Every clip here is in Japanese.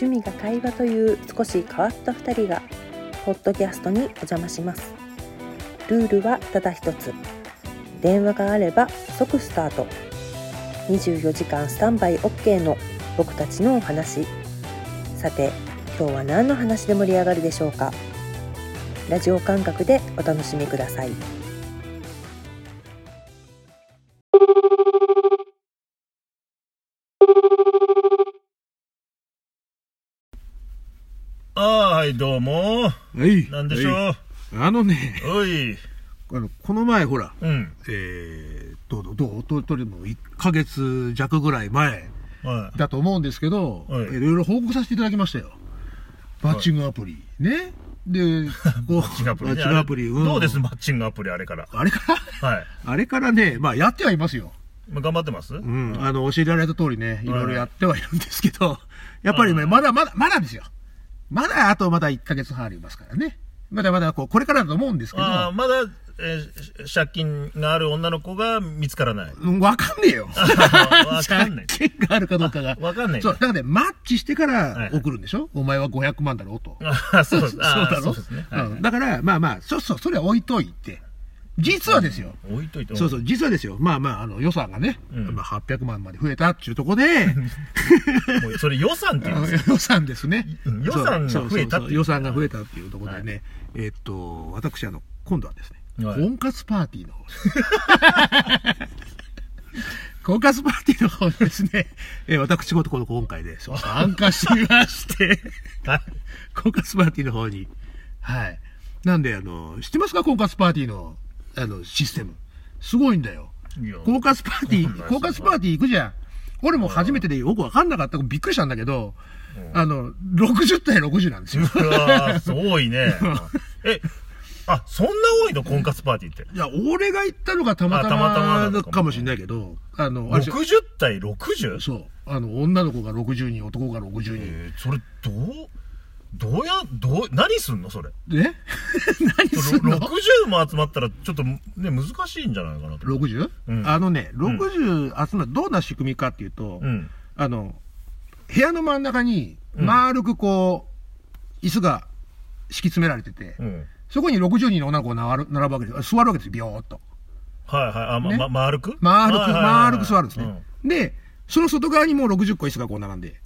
趣味が会話という少し変わった2人がポッドキャストにお邪魔します。ルールはただ一つ。電話があれば即スタート。24時間スタンバイ OK の僕たちのお話。さて今日は何の話で盛り上がるでしょうか？ラジオ感覚でお楽しみください。ああ、はい、どうも。はい。なんでしょう？はいあのね、おい。あのこの前ほら、うん。えー、どうどうどうとりも1ヶ月弱ぐらい前はい。だと思うんですけど、はいいろいろ報告させていただきましたよ。マッチングアプリ。ね？で、こう、マッチングアプリ、マッチングアプリ。うんどうです、マッチングアプリ、あれから。あれから、はい。あれからね、まあやってはいますよ。まあ頑張ってます？うん。あの、教えられた通りね、いろいろやってはいるんですけど、やっぱりね、まだまだ、まだですよ。まだ、あとまだ1ヶ月半ありますからね。まだまだ、こう、これからだと思うんですけど、ああ、まだ、えーし借金がある女の子が見つからない。うんわかんねえよ。わかんない。借金があるかどうかが。わかんない。そう、だからね、マッチしてかはいら送るんでしょ、お前は500万だろうと。あそう。そうあ だろ？そうですね。はいうんだから、まあまあ、そうそう、それは置いといて。実はですよ。置いといて。そうそう、実はですよ。まあまあ、あの、予算がね、うん。まあ800万まで増えたっていうところで、もうそれ予算って言うんですよ。予算ですね。うん。予算がそう。増えたっていう。そうそう。予算が増えたっていうところでね、えっと、私、あの、今度はですね、はい。婚活パーティーの方。婚活パーティーの方にですね、えー私ごとこの今回でそう参加しまして、はい。婚活パーティーの方に。はい。なんで、あの、知ってますか？婚活パーティーの、あの、システム。すごいんだよ。いや婚活パーティー、わかんない婚活パーティー行くじゃん。俺も初めてでよくわかんなかった。びっくりしたんだけど、あの、60対60なんですよ。うわーすごいね。え、あ、そんな多いの？婚活パーティーって。いや、俺が行ったのがたまたまかもしれないけど、あの、あれでしょ60対 60? そう。あの、女の子が60人、男が60人。えー、それ、どう、どうや、どう、何すんのそれ？え？何すんの？60も集まったら、ちょっとね、難しいんじゃないかなと。60? うんあのね、60集まる、どんな仕組みかっていうと、うん。あの、部屋の真ん中に丸くこう、椅子が敷き詰められてて、うん。そこに60人の女の子が並ぶわけですよ。座るわけですよ、ビヨーっと。はいはい。あ、ま、ねま、丸く？丸く、はいはい丸く座るんですね。で、その外側にもう60個椅子がこう並んで、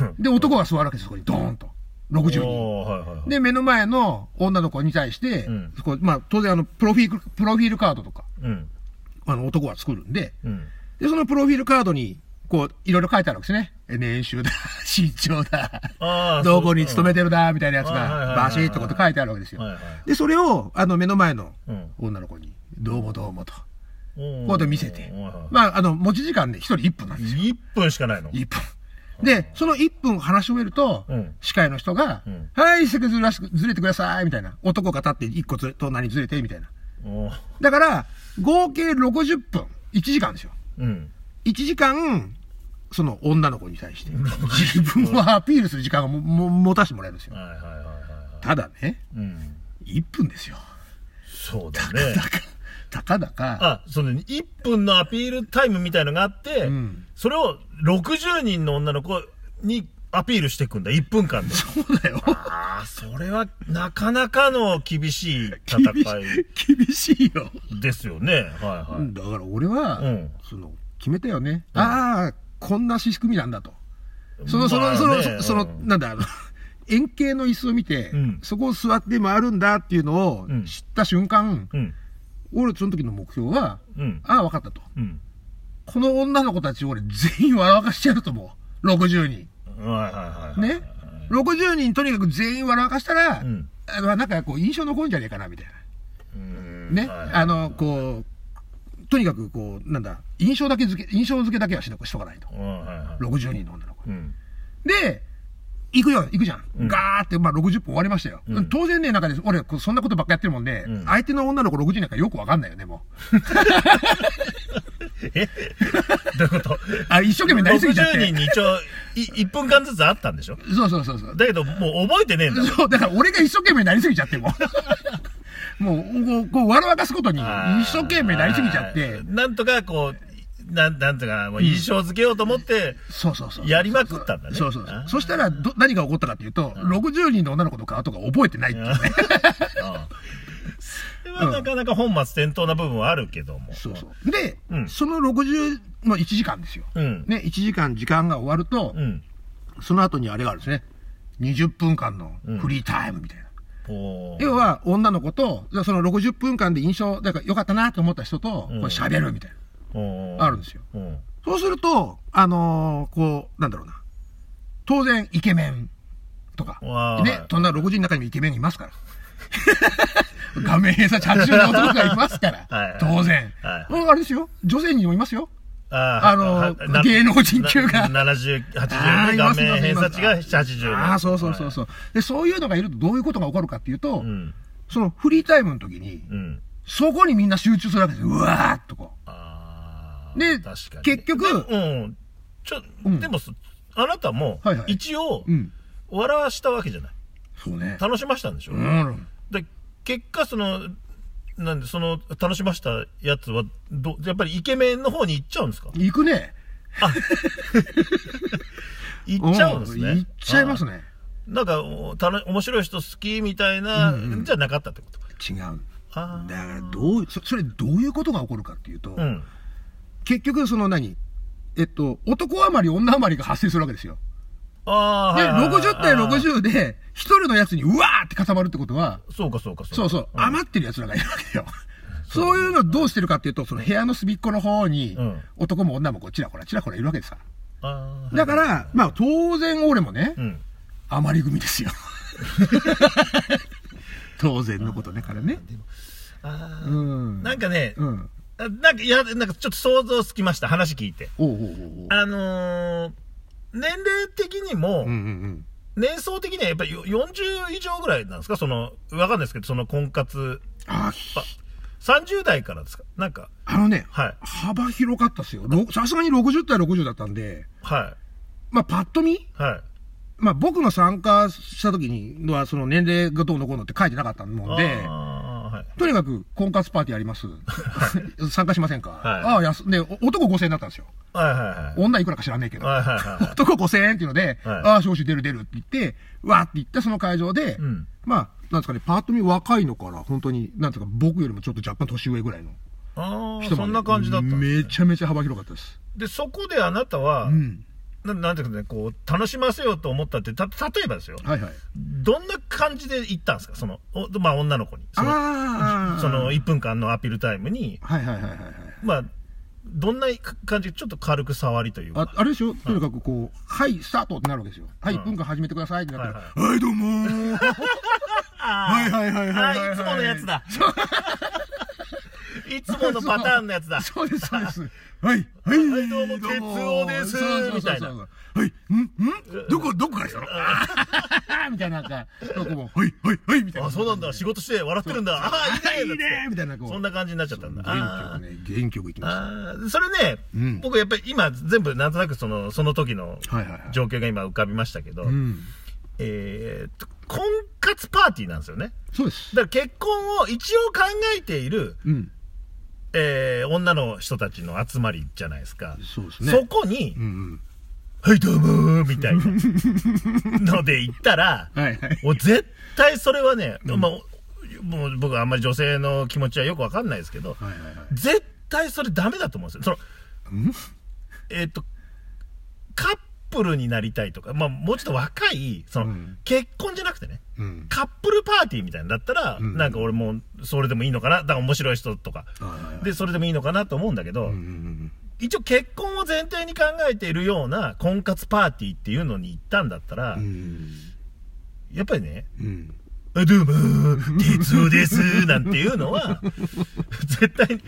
うんで、男が座るわけです、そこに、ドーンと。60人。はいはいはい。で、目の前の女の子に対して、うんまあ、当然あの、プロフィール、プロフィールカードとか、うん。あの、男は作るんで、うん。で、そのプロフィールカードに、こう、いろいろ書いてあるわけですね。え年収だ、身長だ、どこに勤めててるだ、みたいなやつが、バシッとこと書いてあるわけですよ。はいはい。で、それを、あの、目の前のうん。女の子に、どうもどうもと、こうやって見せて。まあ、あの、持ち時間で一人1分なんですよ。1分しかないの。1分。で、その1分話し終えると、うん司会の人が、うんはい、席ずらしずれてください、みたいな。男が立って1個ずれ隣にずれて、みたいな。だから、合計60分、1時間ですよ。うん。1時間、その女の子に対して、自分をアピールする時間をもも持たせてもらえるんですよ。ただね、うん。1分ですよ。そうだね。たかだか、あ、その1分のアピールタイムみたいのがあって、うんそれを60人の女の子にアピールしていくんだ、1分間で。そうだよ。ああ、それはなかなかの厳しい戦厳しいい、厳しいよ。ですよね。はいはい。だから俺は、うんその、決めたよね。ああ、こんな仕組みなんだと。その、その、その、そその、うんなんだ、あの、円形の椅子を見て、うんそこを座って回るんだっていうのをうん知った瞬間、うん。俺その時の目標は、うん。ああ、分かったと。うん。この女の子たち俺全員笑かしてやると思う。60人。はいはいはい。ね？60人とにかく全員笑かしたら、うんあのなんかこう印象残るんじゃねえかな、みたいうん。な。ね？はいはいあの、こう、とにかくこう、なんだ、印象だけ付け、印象付けだけはしとしとかないと。はいはいはい。60人の女の子。うん。で、行くよ、行くじゃん。うんガーって、まあ60分終わりましたよ。うん当然ね、なんかね、俺、そんなことばっかやってるもんで、うん相手の女の子60人なんかよくわかんないよね、も え？どういうこと？う。あ、一生懸命なりすぎちゃっ60て人。に一応、い1分間ずつあったんでしょ？そうそうそうそう。だけど、もう覚えてねえんだ。そう、だから俺が一生懸命なりすぎちゃってもう。もう、こう、こう笑わかすことに一生懸命なりすぎちゃってなんとかこう、なん、なんていうかな、もう印象付けようと思って、そうそうそう。やりまくったんだねそうそうそうそしたら、ど、何が起こったかっていうと、60人の女の子の顔とか覚えてないっていうね。それはなかなか本末転倒な部分はあるけども。そうそう。で、うんその60の1時間ですよ。うん。ね、1時間時間が終わると、うん。その後にあれがあるんですね。20分間のフリータイムみたいな。要は、女の子と、その60分間で印象、だから良かったなと思った人と、喋るみたいな。あるんですよ。うん。そうすると、あのーこう、なんだろうな。当然、イケメンとか。ね、そんな60人の中にもイケメンいますから。画面偏差値80の男がいますから。はい当然。はいうんあれですよ。女性にもいますよ。ああの芸能人級がな70、あ80で画面偏差値がいます80ああ、そうそうそうそう。で、そういうのがいるとどういうことが起こるかっていうと、うん。そのフリータイムの時に、うん。そこにみんな集中するわけですよ。うわーっとこああ。で確かに。結局うん。ちょ、うんでもそ、あなたも一応。笑わしたわけじゃない。そうね。楽しましたんでしょうん。で、結果、その、なんで、その、楽しましたやつは、ど、やっぱりイケメンの方に行っちゃうんですか？行くね。行っちゃうんですね。行っちゃいますね。ね。なんか、おたの面白い人好きみたいな、うんうんじゃなかったってこと？違う。あだから、どう、そそれどういうことが起こるかっていうと、あ。うん。結局その何？えっと、男余り女余りが発生するわけですよ。ああ、で、はいはいはい60対60で、一人のやつにうわーって固まるってことは、そうかそうかそうそう、ん余ってる奴らがいるわけよ。そういうのどうしてるかっていうと、その部屋の隅っこの方にうん、男も女もこう、ちらほら、ちらほらいるわけですさ。だから、まあ当然俺もねう、ん。余り組ですよ。当然のことね、からね。うん。なんかね、うん。あなんか、いや、なんかちょっと想像つきました、話聞いて。おうおうおう。あのー、年齢的にも、うんうんうん。年層的にはやっぱりよ40以上ぐらいなんですか？その、わかんないですけど、その婚活、あ、あ30代からですか？なんか、あのね、はい。幅広かったっすよ。ろさすがに60対60だったんで、はまあパッと見、い。はい。まあ僕の参加した時にはその年齢がどうのこうのって書いてなかったもんで、あ。とにかく婚活パーティーやります。参加しませんか、はいああ、やす、で、お男5000円だったんですよ。はいはいはい。女いくらか知らねえけど。はいはいはい。男5000円っていうので、はいああ、少子出る出るって言って、わーって言ってその会場で、うんまあ、なんですかね、パート見若いのから、本当に、なんですか、僕よりもちょっと若干年上ぐらいのああ、そんな感じだったねめちゃめちゃ幅広かったです。で、そこであなたは、うん。ななんていうかね、こう、楽しませようと思ったって、た、例えばですよ。はいはい。どんな感じで行ったんですか？その、おまあ女の子に。その。その1分間のアピールタイムに、はいはいはいはいはい。まあ、どんな感じ、ちょっっと軽く触りというか。ああれでしょ？とにかくこう、はい、スタートってなるわけですよ。はい、うん1分間始めてくださいってなったら、ははい、どうも はいはいはいはいいつものやつだ。いつものパターンのやつだ。そうです、そうです。はい、はい、はいどうも哲夫ですみたいなはい、んん？どこ、どこから来たの？みたいな、なんか、はい、はい、はい、みたいな。あ、そうなんだ。仕事して笑ってるんだ。ああ、いいねいいねみたいな。そんな感じになっちゃったんだ。原あ曲ね、原曲いきまあーそれね、うん僕やっぱり今全部なんとなくその、その時の。状況が今浮かびましたけど、うん。えー婚活パーティーなんですよね。そうです。だから結婚を一応考えている、うん。えー女の人たちの集まりじゃないですか。そうですね。そこに、うんうん。はいどうもーみたいなので行ったら、はいはい。もう絶対それはね、まあ、もう僕はあんまり女性の気持ちはよくわかんないですけど、はいはいはい。絶対それダメだと思うんですよ。その、えっ、と、カップルになりたいとか、まあもうちょっと若い、その、うん結婚じゃなくてね、うん。カップルパーティーみたいなんだったら、うんなんか俺もそれでもいいのかな、だから面白い人とか、で、それでもいいのかなと思うんだけど、うんうん一応結婚を前提に考えているような婚活パーティーっていうのに行ったんだったら、うん。うん。やっぱりね、うん。あどうもー、哲夫です、なんていうのは、絶対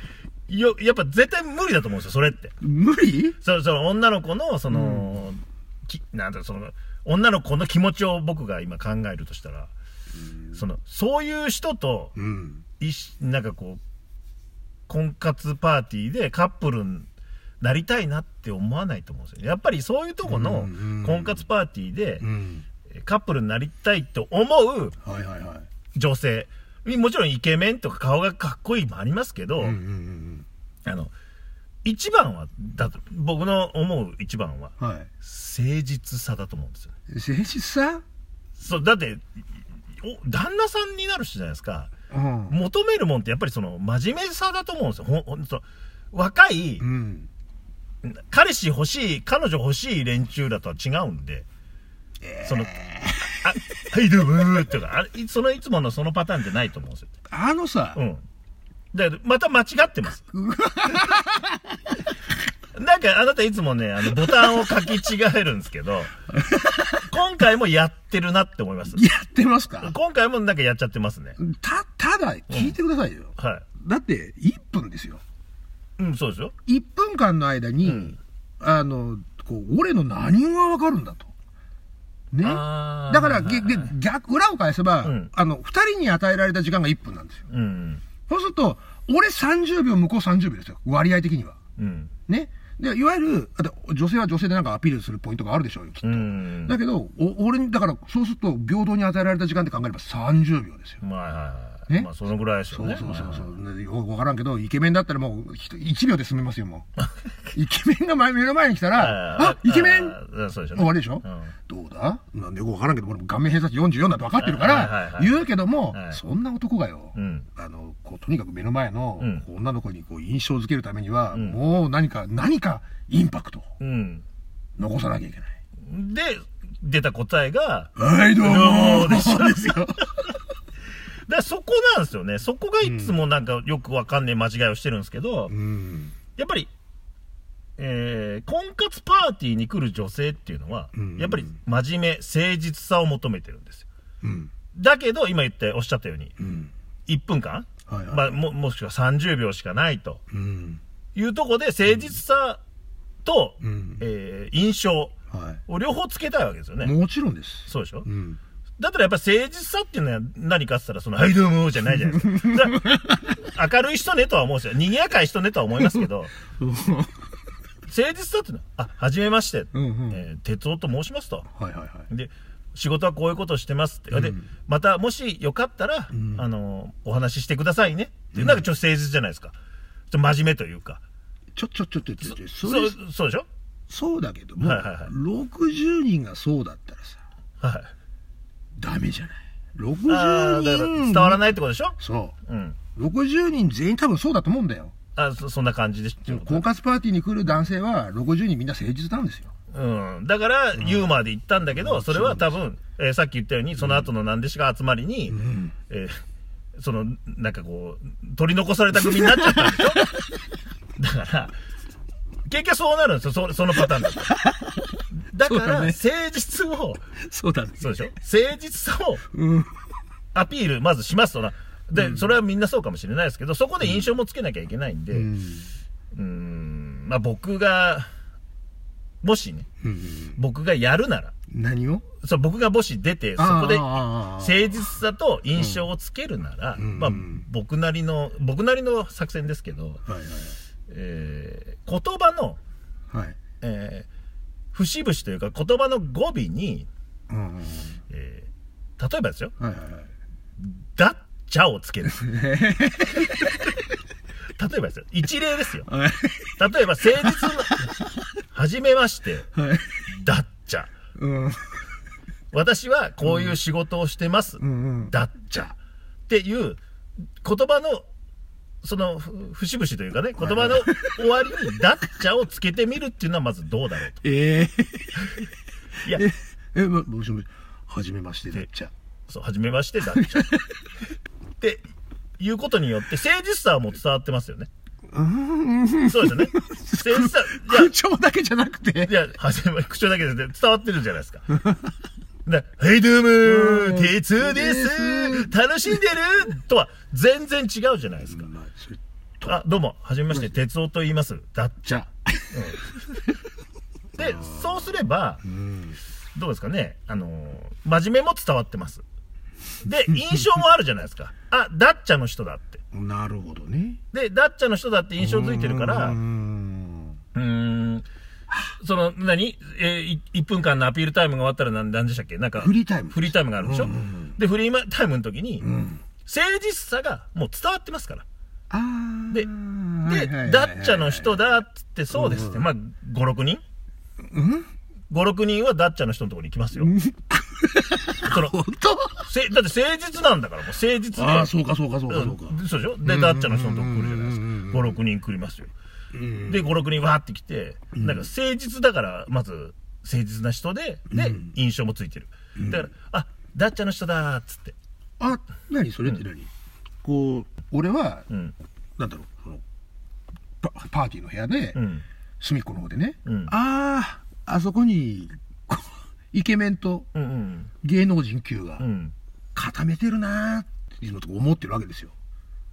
に、よ、やっぱ絶対無理だと思うんですよ、それって。無理？そその女の子の、その、きなんだその、女の子の気持ちを僕が今考えるとしたら、その、そういう人と、うん。なんかこう、婚活パーティーでカップルになりたいなって思わないと思うんですよね。やっぱりそういうとこの婚活パーティーでうん。カップルになりたいと思う。女性、もちろんイケメンとか顔がかっこいいもありますけど、あの、一番は、だと、僕の思う一番は、はい。誠実さだと思うんですよ。誠実さ？そう、だって、お旦那さんになる人じゃないですか。うん。求めるもんってやっぱりその、真面目さだと思うんですよ。ほん、ほんと、若い、うん。彼氏欲しい、彼女欲しい連中だとは違うんで、その、あ、はい、どうもーっていうか、あれ、そのいつものそのパターンじゃないと思うんですよ。あのさ、うん。だからまた間違ってます。なんかあなたいつもね、あの、ボタンを書き違えるんですけど、今回もやってるなって思います。やってますか？今回もなんかやっちゃってますね。た、ただ、聞いてくださいよ。はだって、1分ですよ。い。うん、そうですよ。1分間の間に、うんあの、こう、俺の何がわかるんだと。ね？だから、げはい逆、裏を返せば、うんあの、2人に与えられた時間が1分なんですよ。うん。そうすると、俺30秒、向こう30秒ですよ。割合的には。うん。ね。で、いわゆる、あと女性は女性でなんかアピールするポイントがあるでしょうよ、きっと。うん。だけど、お俺に、だから、そうすると、平等に与えられた時間って考えれば30秒ですよ。まあ、はいはい。ねまあ、そのぐらいですよそうね。そうそうそ。はいうねよくわからんけど、イケメンだったらもう、ひと1秒で済みますよ、もう。イケメンが前目の前に来たら、あ、イケメン？ンそうでしょ、終わりでしょ、うん。どうだ？なんでよくわからんけど、俺も顔面偏差値44だと分かってるから言うけども、はい。そんな男がよ、うん。あの、こう、とにかく目の前のうん。女の子にこう印象づけるためには、ん。もう何か、何かインパクト。残さなきゃいけない。で、出た答えが、はい、どうもどうもでしょ。ですよ。だそこなんですよね。そこがいつもなんかよくわかんねえ間違いをしてるんですけど、うん。やっぱり、えー、婚活パーティーに来る女性っていうのは、うんやっぱり真面目、誠実さを求めてるんですよ。うん。だけど、今言っておっしゃったように、うん。1分間、はいはい。まあ、も、もしくは30秒しかないとうん。いうところで、誠実さと、うん。えー印象はを両方つけたいわけですよね。い。もちろんです。そうでしょ、うん。だったらやっぱ誠実さっていうのは何かって言ったら、その、はいどうもじゃないじゃないですか。明るい人ねとは思うんですよ。賑やかい人ねとは思いますけど、誠実さっていうのは、あ、はじめまして、うんうんえー哲夫と申しますと。はいはいはい。で、仕事はこういうことをしてますって。でうん、また、もしよかったら、んあの、お話ししてくださいね。ってなんかちょっと誠実じゃないですか。ちょっと真面目というか。ちょ、ちょ、ちょ、ちょ、ちょ、それそう、そうでしょ？そうだけども、はいはいはい60人がそうだったらさ、はい。ダメじゃない。あ60あ、だから人。伝わらないってことでしょ？そうん。う。60人全員多分そうだと思うんだよ。あそそんな感じでしょ婚活パーティーに来る男性は60人みんな誠実なんですよ。うん。だから、ユーモアで言ったんだけど、それは多分、えーさっき言ったように、その後の何でしか集まりに、うん。えーその、なんかこう、取り残された組になっちゃったんでしょ？だから、結局そうなるんですよ、そそのパターンだと。だから、そうだね誠実を、そうだね。そうでしょ？誠実さをうん。アピール、まずしますとな。で、それはみんなそうかもしれないですけど、そこで印象もつけなきゃいけないんで、ううんーん、まあ僕が、もしね、うん。僕がやるなら、何を？そう、僕がもし出て、そこで、ああ誠実さと印象をつけるなら、うんまあうん、僕なりの、僕なりの作戦ですけど、はいえー言葉の、はい。はい。えー節々というか言葉の語尾に、うんうんうん。えー例えばですよ、はいはいはい。だっちゃをつける。例えばですよ、一例ですよ。はい。例えば、誠実な、はじめまして、はい。だっちゃ。うん。私はこういう仕事をしてます。うんうん。だっちゃ。っていう言葉の、その、ふ節々というかね、言葉の終わりに、だっちゃをつけてみるっていうのはまずどうだろうと。ええ いや、え、え、ももしもし、はじめましてだっちゃ。そう、はじめまして、だっちゃ。っていうことによって、誠実さはもう伝わってますよね。そうですよね。誠実さ、いや空、調だけじゃなくてい。や、はじめ、口調だけで伝わってるじゃないですか。だはい、どうもー、鉄夫です楽しんでる？とは全然違うじゃないですか。まあ、どうも、はじめまして、鉄夫と言います。だっじゃ。で、そうすれば、うん。どうですかね、あのー真面目も伝わってます。で、印象もあるじゃないですか。あ、ダッチャの人だって。なるほどね。で、ダッチャの人だって印象づいてるから、ううんん。ーん、その、何？えー、い1分間のアピールタイムが終わったら何何でしたっけ？なんか、フリータイムフリータイムがあるでしょ、うんうんで、フリータイムの時に、うん。誠実さがもう伝わってますから。ではいはいはいはいダッチャの人だっつって、そうですって。まあ、5、6人？うん？5、6人はダッチャの人のところに行きますよ。その、本当？せだって誠実なんだから、もう誠実で。ああ、そうかそうかそうかそうか。うんそうでしょ？で、ダッチャの人のとこ来るじゃないですか。うんうんうんうん5、6人来りますよ。うんで、5、6人わーって来て、なんか誠実だから、まず、誠実な人で、で、印象もついてる。だから、あ、ダッチャの人だーっつって。あ、何？それって何、こう、俺は、うん。なんだろう、そのパパーティーの部屋で、うん。隅っこの方でね、うんああ、あそこに、こうイケメンとうんうん。芸能人級がうん。固めてるなーっていうのとか思ってるわけですよ。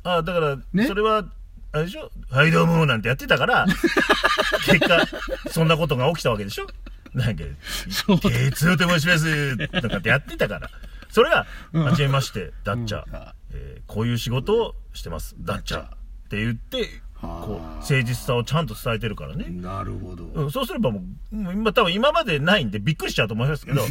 あだから、ね？それは、あれでしょ？はいどうもなんてやってたから、結果、そんなことが起きたわけでしょ？なんか、そう手強と申しますとかってやってたから。それが、うんはじめまして、ダッチャー、うんえーこういう仕事をしてます、ダッチャー。って言って、はあこう、誠実さをちゃんと伝えてるからね。なるほど。うん、そうすればもう、もう今、多分今までないんでびっくりしちゃうと思いますけど、5、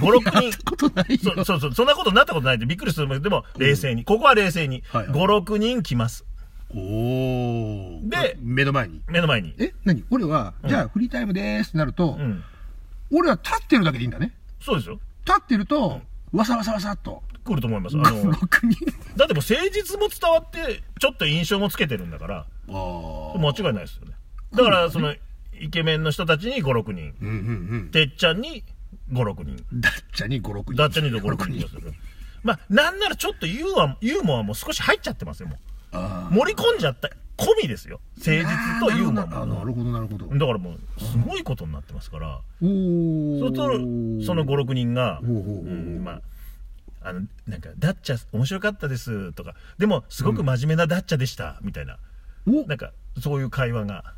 6人、ことないよ。そうそうそう、そんなことになったことないんでびっくりするんで、でも、冷静に、ここは冷静に、はいはい5、6人来ます。おーで目の前に。目の前に。え何？俺は、じゃあフリータイムでーすってなると、うん。俺は立ってるだけでいいんだね。そうですよ。立ってると、わさわさわさっと。来ると思います。あ5、の、6人。だってもう誠実も伝わって、ちょっと印象もつけてるんだから、ああ。間違いないですよね。だから、その、イケメンの人たちに5、6人。うんうんうん。てっちゃんに5、6人。ダッチャに5、6人。ダッチャンに5、6人。まあ、なんならちょっとユーモア、ユーモアも少し入っちゃってますよ、もあう。盛り込んじゃった、込みですよ。誠実とユーモアあも。なるほど、なるほど。だからもう、すごいことになってますから。そうすると、その5、6人が、ほうんまあ、あの、なんか、ダッチャ面白かったですとか、でも、すごく真面目なダッチャでした、みたいな、お。なんか、そういう会話が。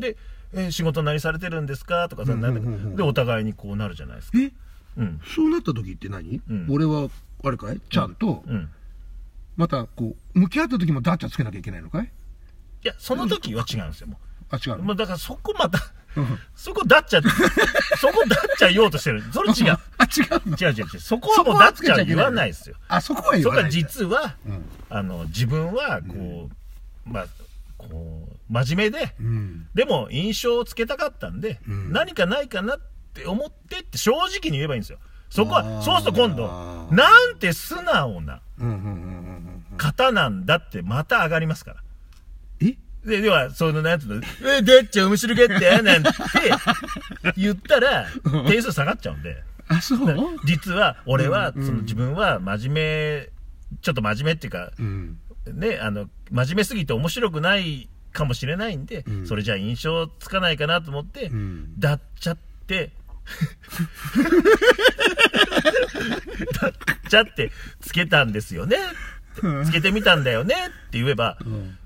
で、えー仕事何されてるんですか？とかさ、うんうん。で、お互いにこうなるじゃないですか。え？うん。そうなった時って何、うん。俺は、あれかい？ちゃんと、うん。また、こう、向き合った時もダッチャつけなきゃいけないのかい？いや、その時は違うんですよ、もあ、違うもうだからそこまたうん、そこダッチャ、そこダッチャ言おうとしてる。それ違う。あ、違うの？違う違う違う。そこはもうダッチャ言わないですよ。あ、そこは言そこはわないんだ。実は、うん。あの、自分は、こう、まあ、こう、真面目で、うん。でも印象をつけたかったんで、うん何かないかなって思ってって正直に言えばいいんですよ。そこは、そうすると今度、なんて素直な。方なんだってまた上がりますから。えで、では、その、なんつうの、え、でっちゃ面白がって、なんて言ったら、点数下がっちゃうんで。あ、そう？実は、俺は、うんその自分は真面目、ちょっと真面目っていうか、うん。ね、あの、真面目すぎて面白くないかもしれないんで、うんそれじゃあ印象つかないかなと思って、うんだっちゃって、だっちゃってつけたんですよね。つけてみたんだよねって言えば、うん。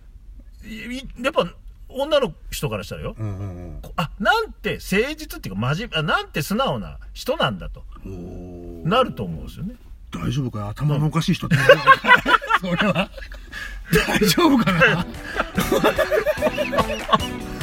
やっぱ、女の人からしたらよ、うんうんうん、あなんて誠実っていうか真面なんて素直な人なんだと。なると思うんですよね。大丈夫か頭のおかしい人って。それは。大丈夫かな？